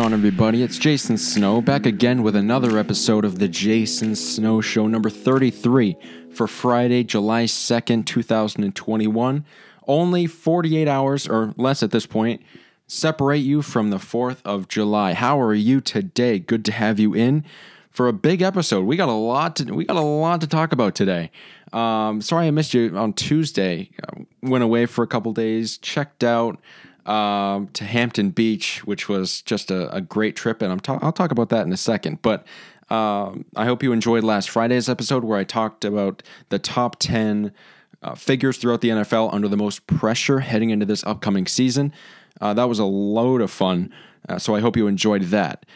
on, everybody? It's Jason Snow back again with another episode of the Jason Snow Show, number 33 for Friday, July 2nd, 2021. Only 48 hours or less at this point separate you from the 4th of July. How are you today? Good to have you in for a big episode. We got a lot to we got a lot to talk about today. Um, sorry I missed you on Tuesday. Went away for a couple days, checked out um, to Hampton Beach, which was just a, a great trip, and I'm ta- I'll talk about that in a second. But um, I hope you enjoyed last Friday's episode where I talked about the top ten uh, figures throughout the NFL under the most pressure heading into this upcoming season. Uh, that was a load of fun, uh, so I hope you enjoyed that.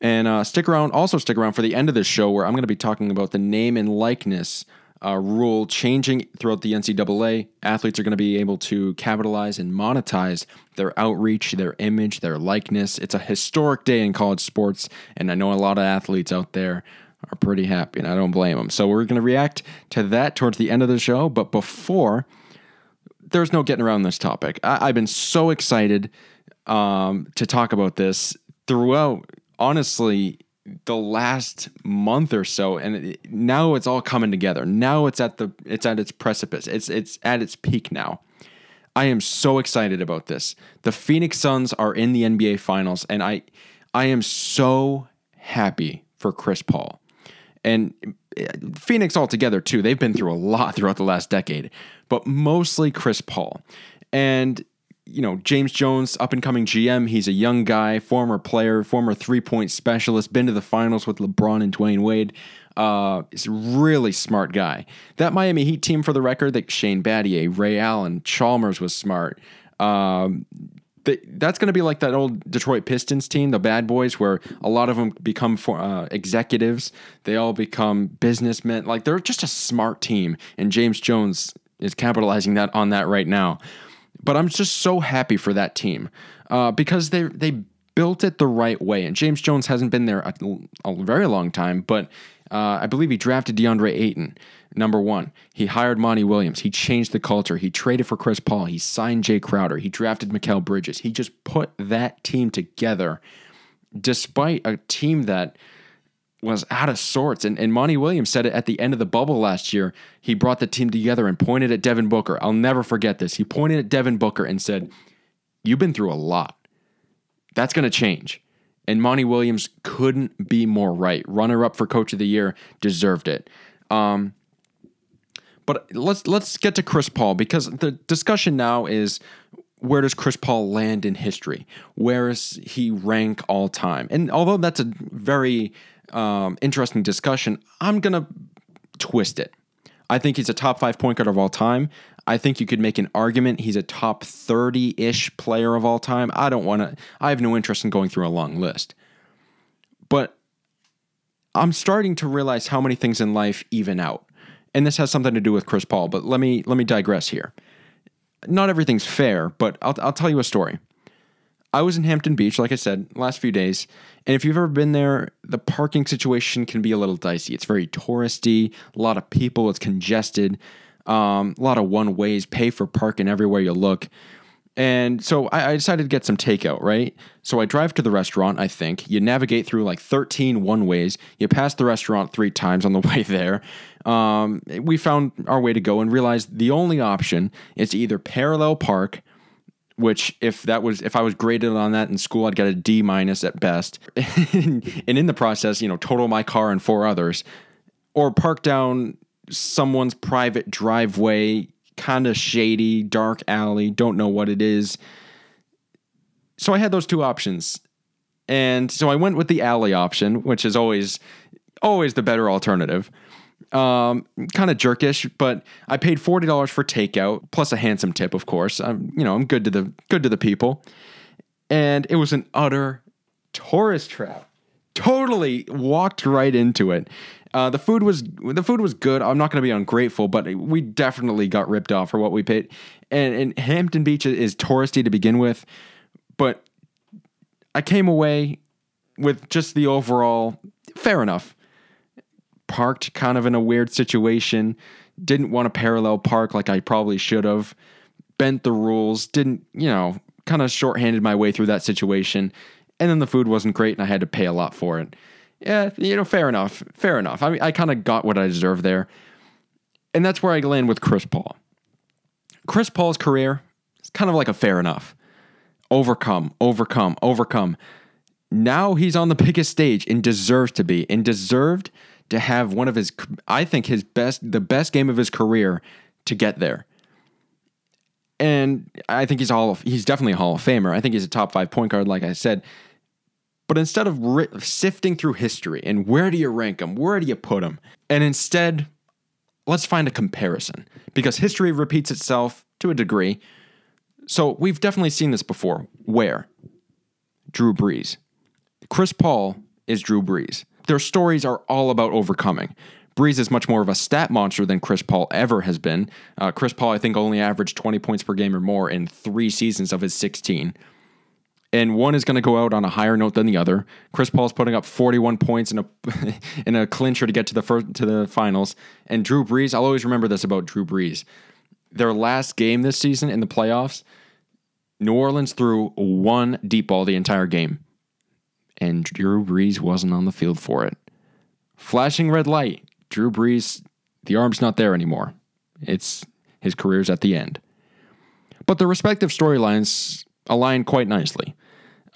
And uh, stick around, also stick around for the end of this show where I'm going to be talking about the name and likeness uh, rule changing throughout the NCAA. Athletes are going to be able to capitalize and monetize their outreach, their image, their likeness. It's a historic day in college sports, and I know a lot of athletes out there are pretty happy, and I don't blame them. So we're going to react to that towards the end of the show. But before, there's no getting around this topic. I, have been so excited um, to talk about this throughout, honestly, the last month or so and it, now it's all coming together. Now it's at the it's at its precipice. It's it's at its peak now. I am so excited about this. The phoenix suns are in the nba finals and i i am so happy for chris paul. And eh, phoenix altogether too. They've been through a lot throughout the last decade but mostly chris paul. And you know, James Jones, up and coming GM. He's a young guy, former player, former three point specialist, been to the finals with LeBron and Dwyane Wade. Uh, a really smart guy. That Miami Heat team, for the record, that Shane Battier, Ray Allen, Chalmers was smart. Um, that's going to be like that old Detroit Pistons team, the Bad Boys, where a lot of them become for, uh, executives. They all become businessmen. Like they're just a smart team, and James Jones is capitalizing that on that right now. But I'm just so happy for that team uh, because they they built it the right way. And James Jones hasn't been there a, a very long time, but uh, I believe he drafted DeAndre Ayton, number one. He hired Monty Williams. He changed the culture. He traded for Chris Paul. He signed Jae Crowder. He drafted Mikal Bridges. He just put that team together despite a team that – was out of sorts. And, and Monty Williams said it at the end of the bubble last year. He brought the team together and pointed at Devin Booker. I'll never forget this. He pointed at Devin Booker and said, You've been through a lot. That's going to change. And Monty Williams couldn't be more right. Runner up for Coach of the Year, deserved it. Um, but let's let's get to Chris Paul because the discussion now is where does Chris Paul land in history? Where is he rank all time? And although that's a very um, interesting discussion, I'm going to twist it. I think he's a top five point guard of all time. I think you could make an argument he's a top 30 ish player of all time. I don't want to, I have no interest in going through a long list. But I'm starting to realize how many things in life even out. And this has something to do with Chris Paul, but let me let me digress here. Not everything's fair, but I'll, I'll tell you a story. I was in Hampton Beach, like I said, last few days. And if you've ever been there, the parking situation can be a little dicey. It's very touristy, a lot of people, it's congested, um, a lot of one ways, pay for parking everywhere you look. And so I, I, decided to get some takeout, right? So I drive to the restaurant, I think. You navigate through like 13 one ways. You pass the restaurant three times on the way there. Um, we found our way to go and realized the only option is to either parallel park which if that was if I was graded on that in school, I'd get a D minus at best. and in the process, you know, total my car and four others, or park down someone's private driveway, kind of shady, dark alley, don't know what it is. So I had those two options. And so I went with the alley option, which is always always the better alternative. Um, kind of jerkish, but I paid forty dollars for takeout plus a handsome tip, of course. I'm, you know, I'm good to the good to the people, and it was an utter tourist trap. Totally walked right into it. Uh, the food was the food was good. I'm not going to be ungrateful, but we definitely got ripped off for what we paid. And, and Hampton Beach is touristy to begin with, but I came away with just the overall fair enough parked kind of in a weird situation, didn't want to parallel park like I probably should have, bent the rules, didn't, you know, kind of shorthanded my way through that situation. and then the food wasn't great and I had to pay a lot for it. Yeah, you know, fair enough. Fair enough. I mean, I kind of got what I deserved there. And that's where I land with Chris Paul. Chris Paul's career is kind of like a fair enough. Overcome, overcome, overcome. Now he's on the biggest stage and deserves to be and deserved to have one of his I think his best the best game of his career to get there. And I think he's all he's definitely a Hall of Famer. I think he's a top 5 point guard like I said. But instead of ri- sifting through history and where do you rank him? Where do you put him? And instead let's find a comparison because history repeats itself to a degree. So we've definitely seen this before. Where? Drew Brees. Chris Paul is Drew Brees. Their stories are all about overcoming. Brees is much more of a stat monster than Chris Paul ever has been. Uh, Chris Paul, I think, only averaged 20 points per game or more in three seasons of his 16 and one is going to go out on a higher note than the other. Chris Paul's putting up 41 points in a in a clincher to get to the first to the finals, and Drew Brees. I'll always remember this about Drew Brees. Their last game this season in the playoffs, New Orleans threw one deep ball the entire game, and Drew Brees wasn't on the field for it. Flashing red light. Drew Brees, the arm's not there anymore. It's his career's at the end. But the respective storylines align quite nicely.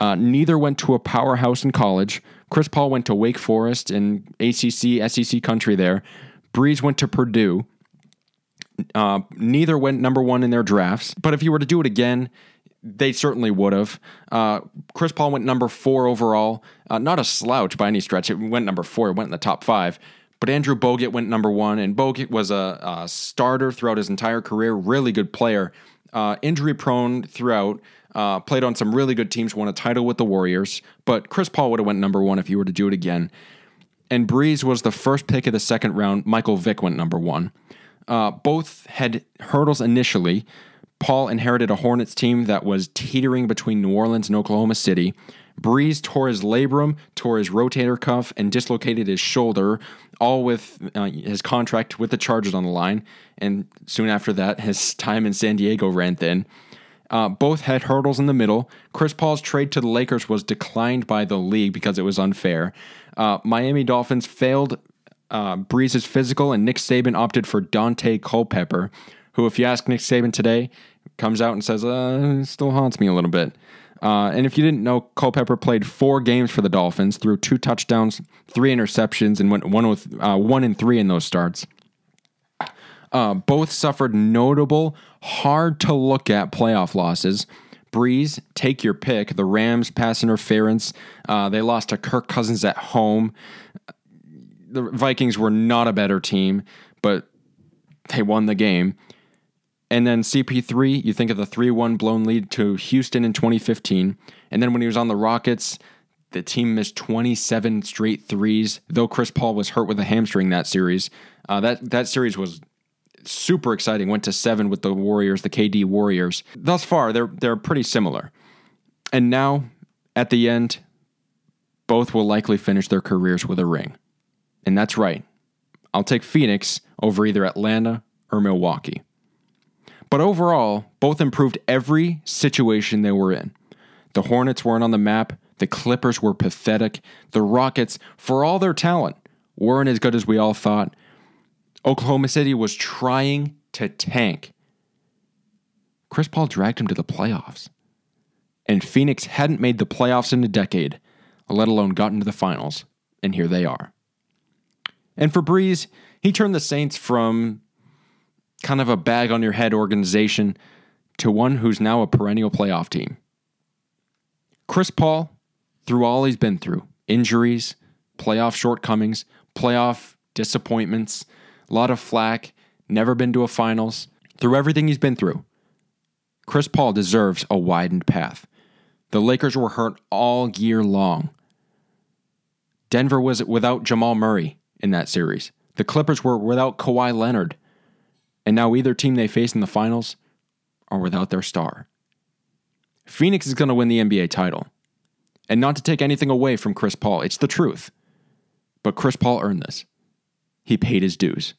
Uh, neither went to a powerhouse in college. Chris Paul went to Wake Forest in ACC, SEC country there. Brees went to Purdue. Uh, neither went number one in their drafts. But if you were to do it again, they certainly would have. Uh, Chris Paul went number four overall. Uh, not a slouch by any stretch. It went number four. It went in the top five. But Andrew Bogut went number one, and Bogut was a, a starter throughout his entire career. Really good player. Uh, injury prone throughout. Uh, played on some really good teams, won a title with the Warriors, but Chris Paul would have went number one if you were to do it again. And Brees was the first pick of the second round. Michael Vick went number one. Uh, both had hurdles initially. Paul inherited a Hornets team that was teetering between New Orleans and Oklahoma City. Brees tore his labrum, tore his rotator cuff, and dislocated his shoulder, all with uh, his contract with the Chargers on the line. And soon after that, his time in San Diego ran thin. Uh, both had hurdles in the middle. Chris Paul's trade to the Lakers was declined by the league because it was unfair. Uh, Miami Dolphins failed uh, Brees's physical, and Nick Saban opted for Daunte Culpepper, who, if you ask Nick Saban today, comes out and says, uh, still haunts me a little bit. Uh, and if you didn't know, Culpepper played four games for the Dolphins, threw two touchdowns, three interceptions, and went one with uh, one and three in those starts. Uh, both suffered notable, hard to look at playoff losses. Brees, take your pick. The Rams pass interference. Uh, they lost to Kirk Cousins at home. The Vikings were not a better team, but they won the game. And then CP3, you think of the 3 1 blown lead to Houston in 2015. And then when he was on the Rockets, the team missed 27 straight threes, though Chris Paul was hurt with a hamstring that series. Uh, that, that series was super exciting. Went to seven with the Warriors, the KD Warriors. Thus far, they're they're pretty similar. And now, at the end, both will likely finish their careers with a ring. And that's right. I'll take Phoenix over either Atlanta or Milwaukee. But overall, both improved every situation they were in. The Hornets weren't on the map. The Clippers were pathetic. The Rockets, for all their talent, weren't as good as we all thought. Oklahoma City was trying to tank. Chris Paul dragged him to the playoffs. And Phoenix hadn't made the playoffs in a decade, let alone gotten to the finals. And here they are. And for Brees, he turned the Saints from kind of a bag on your head organization to one who's now a perennial playoff team. Chris Paul, through all he's been through injuries, playoff shortcomings, playoff disappointments, a lot of flack, never been to a finals. Through everything he's been through, Chris Paul deserves a widened path. The Lakers were hurt all year long. Denver was without Jamal Murray in that series. The Clippers were without Kawhi Leonard. And now either team they face in the finals are without their star. Phoenix is going to win the NBA title. And not to take anything away from Chris Paul, it's the truth. But Chris Paul earned this. He paid his dues.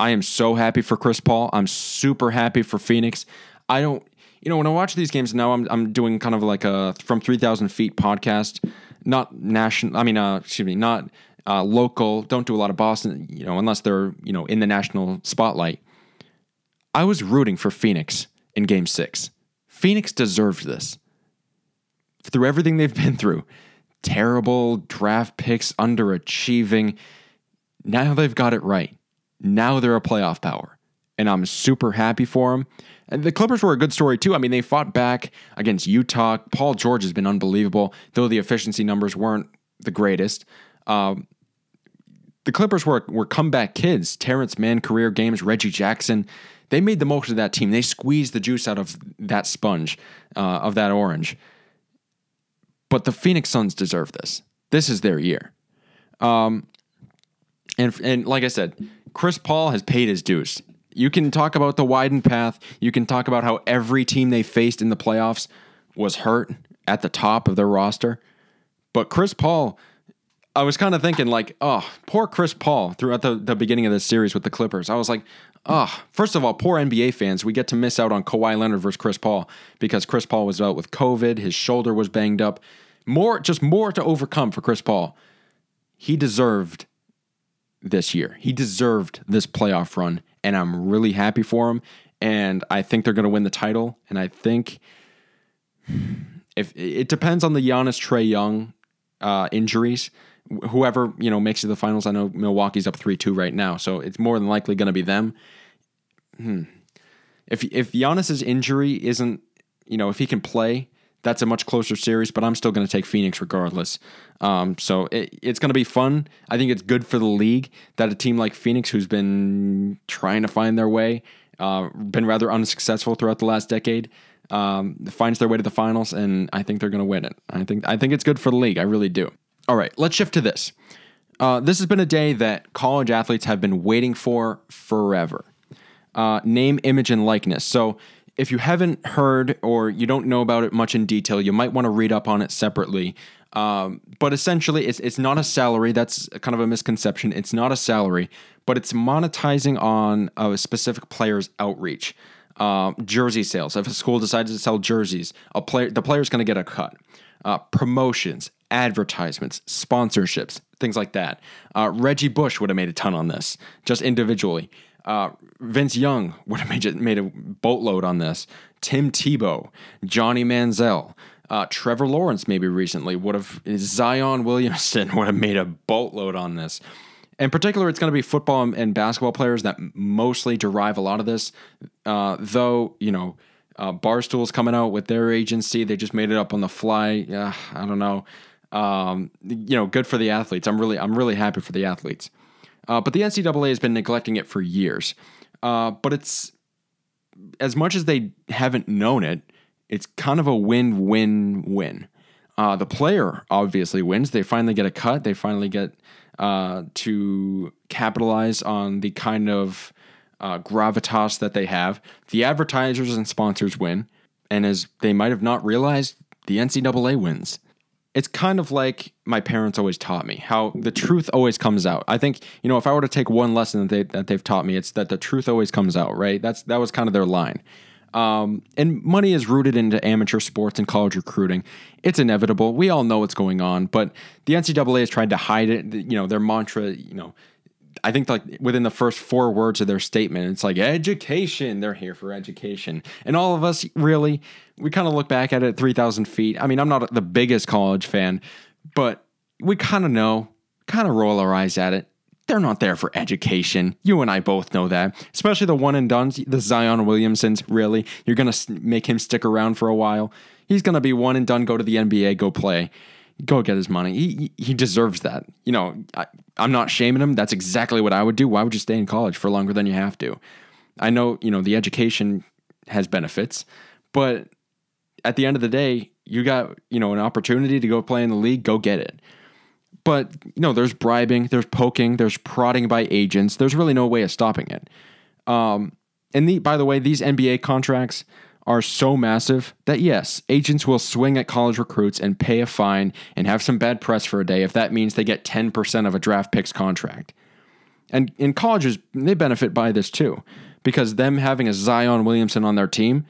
I am so happy for Chris Paul. I'm super happy for Phoenix. I don't, you know, when I watch these games now, I'm I'm doing kind of like a from three thousand feet podcast, not national. I mean, uh, excuse me, not uh, local. Don't do a lot of Boston, you know, unless they're you know in the national spotlight. I was rooting for Phoenix in Game Six. Phoenix deserved this through everything they've been through. Terrible draft picks, underachieving. Now they've got it right. Now they're a playoff power, and I'm super happy for them. And the Clippers were a good story too. I mean, they fought back against Utah. Paul George has been unbelievable, though the efficiency numbers weren't the greatest. Um, the Clippers were were comeback kids. Terance Mann career games, Reggie Jackson. They made the most of that team. They squeezed the juice out of that sponge, uh, of that orange. But the Phoenix Suns deserve this. This is their year. Um, and and like I said, Chris Paul has paid his dues. You can talk about the widened path. You can talk about how every team they faced in the playoffs was hurt at the top of their roster. But Chris Paul, I was kind of thinking, like, oh, poor Chris Paul throughout the, the beginning of this series with the Clippers. I was like, oh, first of all, poor NBA fans. We get to miss out on Kawhi Leonard versus Chris Paul because Chris Paul was out with COVID. His shoulder was banged up. More, just more to overcome for Chris Paul. He deserved this year. He deserved this playoff run and I'm really happy for him. And I think they're going to win the title. And I think if it depends on the Giannis Trae Young uh, injuries, whoever you know makes it to the finals. I know Milwaukee's up three two right now, so it's more than likely going to be them. Hmm. If if Giannis's injury isn't, you know, if he can play, that's a much closer series, but I'm still going to take Phoenix regardless. Um, so it, it's going to be fun. I think it's good for the league that a team like Phoenix, who's been trying to find their way, uh, been rather unsuccessful throughout the last decade, um, finds their way to the finals, and I think they're going to win it. I think I think it's good for the league. I really do. All right, let's shift to this. Uh, this has been a day that college athletes have been waiting for forever. Uh, name, image, and likeness. So if you haven't heard or you don't know about it much in detail, you might want to read up on it separately. Um, but essentially, it's it's not a salary. That's kind of a misconception. It's not a salary, but it's monetizing on a specific player's outreach. Uh, jersey sales. If a school decides to sell jerseys, a player the player's going to get a cut. Uh, promotions, advertisements, sponsorships, things like that. Uh, Reggie Bush would have made a ton on this, just individually. Uh, Vince Young would have made, made a boatload on this. Tim Tebow, Johnny Manziel, uh, Trevor Lawrence, maybe recently would have. Zion Williamson would have made a boatload on this. In particular, it's going to be football and basketball players that mostly derive a lot of this. Uh, though, you know, uh, Barstool's coming out with their agency. They just made it up on the fly. Uh, I don't know. Um, you know, good for the athletes. I'm really, I'm really happy for the athletes. Uh, but the NCAA has been neglecting it for years. Uh, but it's as much as they haven't known it, it's kind of a win win win. Uh, the player obviously wins. They finally get a cut. They finally get uh, to capitalize on the kind of uh, gravitas that they have. The advertisers and sponsors win. And as they might have not realized, the NCAA wins it's kind of like my parents always taught me how the truth always comes out. I think you know if I were to take one lesson that they that they've taught me, it's that the truth always comes out. Right? That's that was kind of their line. Um, and money is rooted into amateur sports and college recruiting. It's inevitable. We all know what's going on, but the NCAA has tried to hide it. You know, their mantra. You know, I think like within the first four words of their statement, it's like education. They're here for education, and all of us really we kind of look back at it three thousand feet. I mean, I'm not the biggest college fan, but we kind of know, kind of roll our eyes at it. They're not there for education. You and I both know that, especially the one and done, the Zion Williamsons. Really, you're gonna make him stick around for a while. He's gonna be one and done. Go to the NBA, go play go get his money. He he deserves that. You know, I, I'm not shaming him. That's exactly what I would do. Why would you stay in college for longer than you have to? I know, you know, the education has benefits, but at the end of the day, you got, you know, an opportunity to go play in the league, go get it. But, you know, there's bribing, there's poking, there's prodding by agents. There's really no way of stopping it. Um, and the, by the way, these NBA contracts, are so massive that yes, agents will swing at college recruits and pay a fine and have some bad press for a day if that means they get 10% of a draft pick's contract. And in colleges, they benefit by this too, because them having a Zion Williamson on their team,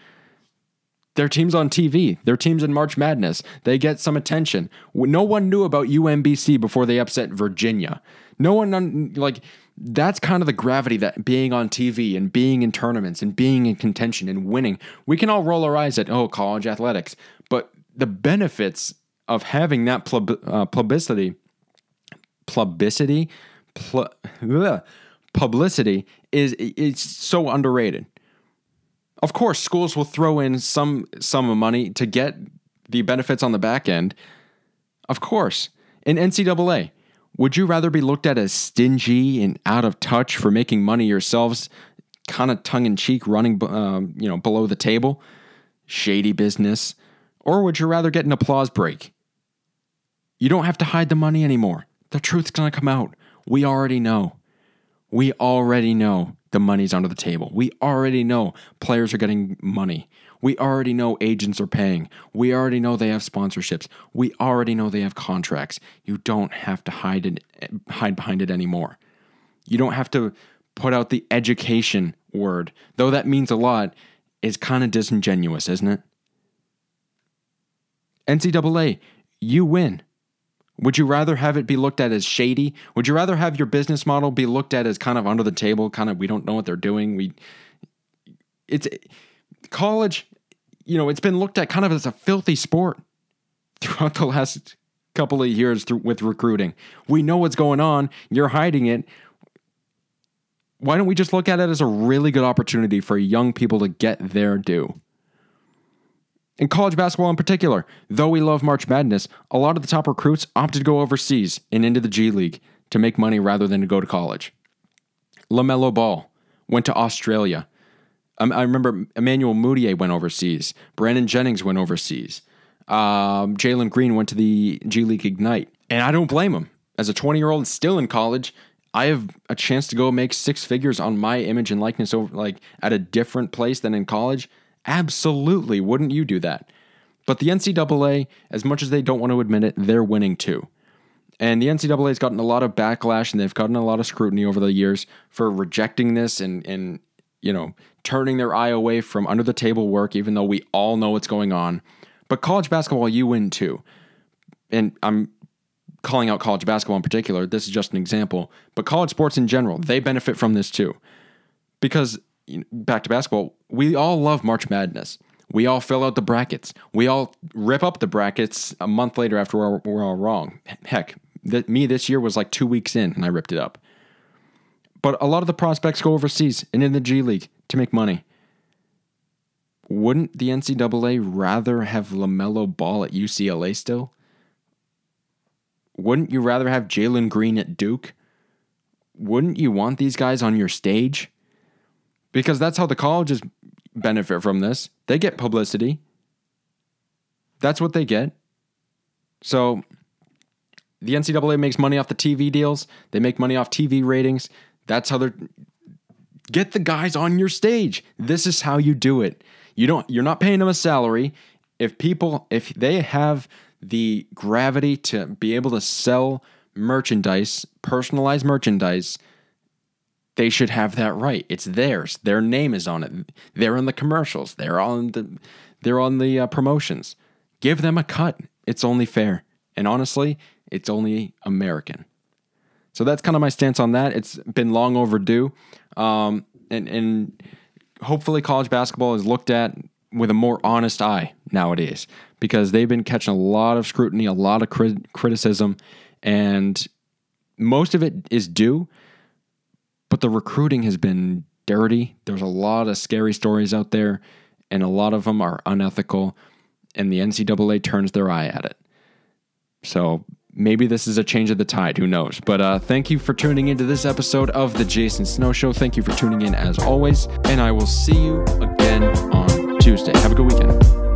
their team's on TV. Their team's in March Madness. They get some attention. No one knew about UMBC before they upset Virginia. No one, like, that's kind of the gravity that being on TV and being in tournaments and being in contention and winning. We can all roll our eyes at, oh, college athletics. But the benefits of having that plub- uh, publicity, publicity, pl- publicity is it's so underrated. Of course, schools will throw in some sum of money to get the benefits on the back end. Of course, in NCAA, would you rather be looked at as stingy and out of touch for making money yourselves, kind of tongue in cheek, running um, you know below the table, shady business, or would you rather get an applause break? You don't have to hide the money anymore. The truth's gonna come out. We already know. We already know the money's under the table. We already know players are getting money. We already know agents are paying. We already know they have sponsorships. We already know they have contracts. You don't have to hide it hide behind it anymore. You don't have to put out the education word. Though that means a lot, It's kind of disingenuous, isn't it? NCAA, you win. Would you rather have it be looked at as shady? Would you rather have your business model be looked at as kind of under the table, kind of we don't know what they're doing? We it's college, you know, it's been looked at kind of as a filthy sport throughout the last couple of years through, with recruiting. We know what's going on, you're hiding it. Why don't we just look at it as a really good opportunity for young people to get their due? In college basketball in particular, though we love March Madness, a lot of the top recruits opted to go overseas and into the G League to make money rather than to go to college. LaMelo Ball went to Australia. Um, I remember Emmanuel Mudiay went overseas. Brandon Jennings went overseas. Um, Jalen Green went to the G League Ignite. And I don't blame him. As a 20 year old still in college, I have a chance to go make six figures on my image and likeness over like at a different place than in college. Absolutely. Wouldn't you do that? But the NCAA, as much as they don't want to admit it, they're winning too. And the NCAA has gotten a lot of backlash and they've gotten a lot of scrutiny over the years for rejecting this and, and you know, turning their eye away from under the table work, even though we all know what's going on. But college basketball, you win too. And I'm calling out college basketball in particular. This is just an example. But college sports in general, they benefit from this too. Because back to basketball, we all love March Madness. We all fill out the brackets. We all rip up the brackets a month later after we're, we're all wrong. Heck, th- me this year was like two weeks in and I ripped it up. But a lot of the prospects go overseas and in the G League to make money. Wouldn't the NCAA rather have LaMelo Ball at UCLA still? Wouldn't you rather have Jalen Green at Duke? Wouldn't you want these guys on your stage? Because that's how the colleges benefit from this. They get publicity. That's what they get. So the NCAA makes money off the TV deals. They make money off TV ratings. That's how they're get the guys on your stage. This is how you do it. You don't you're not paying them a salary. If people if they have the gravity to be able to sell merchandise, personalized merchandise, they should have that right. It's theirs. Their name is on it. They're in the commercials. They're on the they're on the uh, promotions. Give them a cut. It's only fair. And honestly, it's only American. So that's kind of my stance on that. It's been long overdue. Um, and, and hopefully college basketball is looked at with a more honest eye nowadays because they've been catching a lot of scrutiny, a lot of crit- criticism, and most of it is due but the recruiting has been dirty. There's a lot of scary stories out there, and a lot of them are unethical, and the NCAA turns their eye at it. So maybe this is a change of the tide. Who knows? But uh, thank you for tuning into this episode of the Jason Snow Show. Thank you for tuning in as always, and I will see you again on Tuesday. Have a good weekend.